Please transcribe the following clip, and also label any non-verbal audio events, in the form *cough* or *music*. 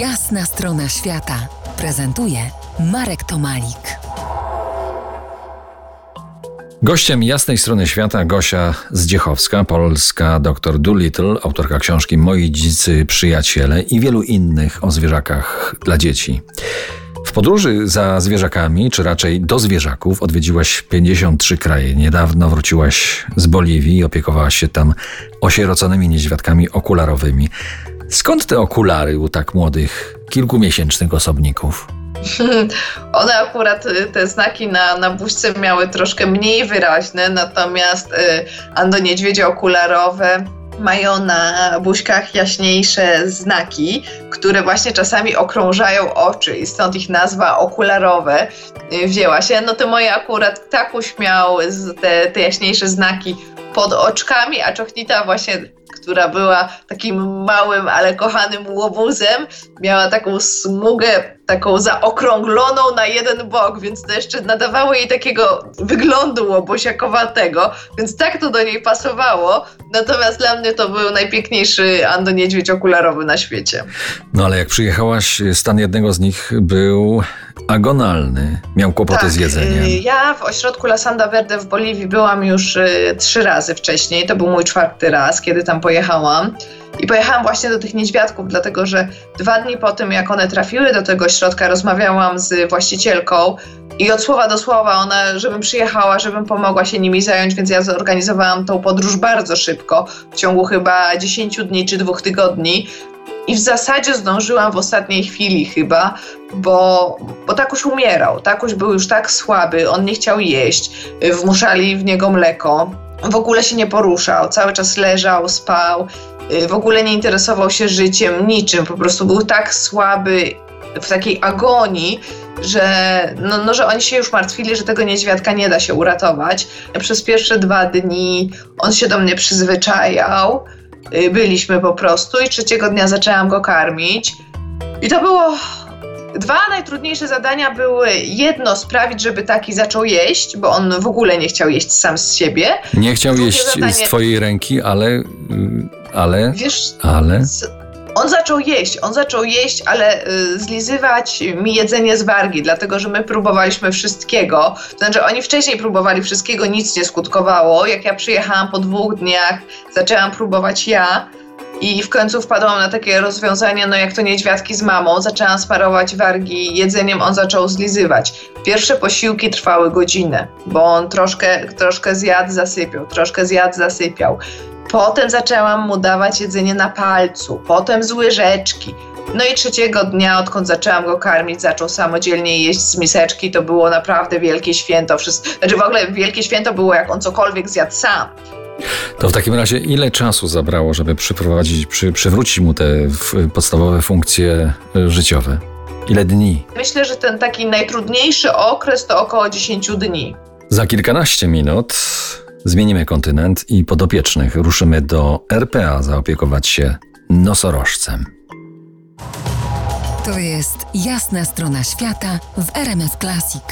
Jasna strona świata prezentuje Marek Tomalik. Gościem jasnej strony świata Gosia Zdziechowska, polska doktor Doolittle, autorka książki Moi dzicy przyjaciele i wielu innych o zwierzakach dla dzieci. W podróży za zwierzakami, czy raczej do zwierzaków, odwiedziłaś 53 kraje. Niedawno wróciłaś z Boliwii i opiekowałaś się tam osieroconymi niedźwiadkami okularowymi. Skąd te okulary u tak młodych, kilkumiesięcznych osobników? *laughs* One akurat y, te znaki na, na buźce miały troszkę mniej wyraźne, natomiast y, niedźwiedzie okularowe mają na buźkach jaśniejsze znaki, które właśnie czasami okrążają oczy i stąd ich nazwa okularowe y, wzięła się. No to moje akurat takuś miał te, te jaśniejsze znaki pod oczkami, a czochnita właśnie która była takim małym, ale kochanym łobuzem, miała taką smugę taką zaokrągloną na jeden bok, więc to jeszcze nadawało jej takiego wyglądu łobusiakowatego, więc tak to do niej pasowało. Natomiast dla mnie to był najpiękniejszy Ando Niedźwiedź okularowy na świecie. No ale jak przyjechałaś, stan jednego z nich był agonalny. Miał kłopoty tak, z jedzeniem. Y, ja w ośrodku La Sanda Verde w Boliwii byłam już y, trzy razy wcześniej. To był mój czwarty raz, kiedy tam pojechałam. I pojechałam właśnie do tych niedźwiadków, dlatego że dwa dni po tym, jak one trafiły do tego środka, rozmawiałam z właścicielką i od słowa do słowa ona, żebym przyjechała, żebym pomogła się nimi zająć, więc ja zorganizowałam tą podróż bardzo szybko, w ciągu chyba 10 dni czy dwóch tygodni. I w zasadzie zdążyłam w ostatniej chwili chyba, bo, bo Takuś umierał. Takuś był już tak słaby, on nie chciał jeść, wmuszali w niego mleko. W ogóle się nie poruszał, cały czas leżał, spał, w ogóle nie interesował się życiem, niczym. Po prostu był tak słaby, w takiej agonii, że, no, no, że oni się już martwili, że tego niedźwiadka nie da się uratować. Przez pierwsze dwa dni on się do mnie przyzwyczajał. Y, byliśmy po prostu i trzeciego dnia zaczęłam go karmić. I to było. Dwa najtrudniejsze zadania były jedno sprawić, żeby taki zaczął jeść, bo on w ogóle nie chciał jeść sam z siebie. Nie chciał Drugie jeść zadanie... z twojej ręki, ale. Y, ale. Wiesz, ale. On zaczął jeść, on zaczął jeść, ale y, zlizywać mi jedzenie z wargi, dlatego że my próbowaliśmy wszystkiego. To znaczy, oni wcześniej próbowali wszystkiego, nic nie skutkowało. Jak ja przyjechałam po dwóch dniach, zaczęłam próbować ja. I w końcu wpadłam na takie rozwiązanie, no jak to niedźwiadki z mamą, zaczęłam sparować wargi jedzeniem, on zaczął zlizywać. Pierwsze posiłki trwały godzinę, bo on troszkę, troszkę zjadł, zasypiał, troszkę zjadł, zasypiał. Potem zaczęłam mu dawać jedzenie na palcu, potem z łyżeczki. No i trzeciego dnia, odkąd zaczęłam go karmić, zaczął samodzielnie jeść z miseczki. To było naprawdę wielkie święto. Wszyscy, znaczy w ogóle wielkie święto było, jak on cokolwiek zjadł sam. To w takim razie ile czasu zabrało, żeby przyprowadzić, przy, przywrócić mu te podstawowe funkcje e, życiowe? Ile dni? Myślę, że ten taki najtrudniejszy okres to około 10 dni. Za kilkanaście minut zmienimy kontynent i podopiecznych ruszymy do RPA zaopiekować się nosorożcem. To jest jasna strona świata w RMS Classic.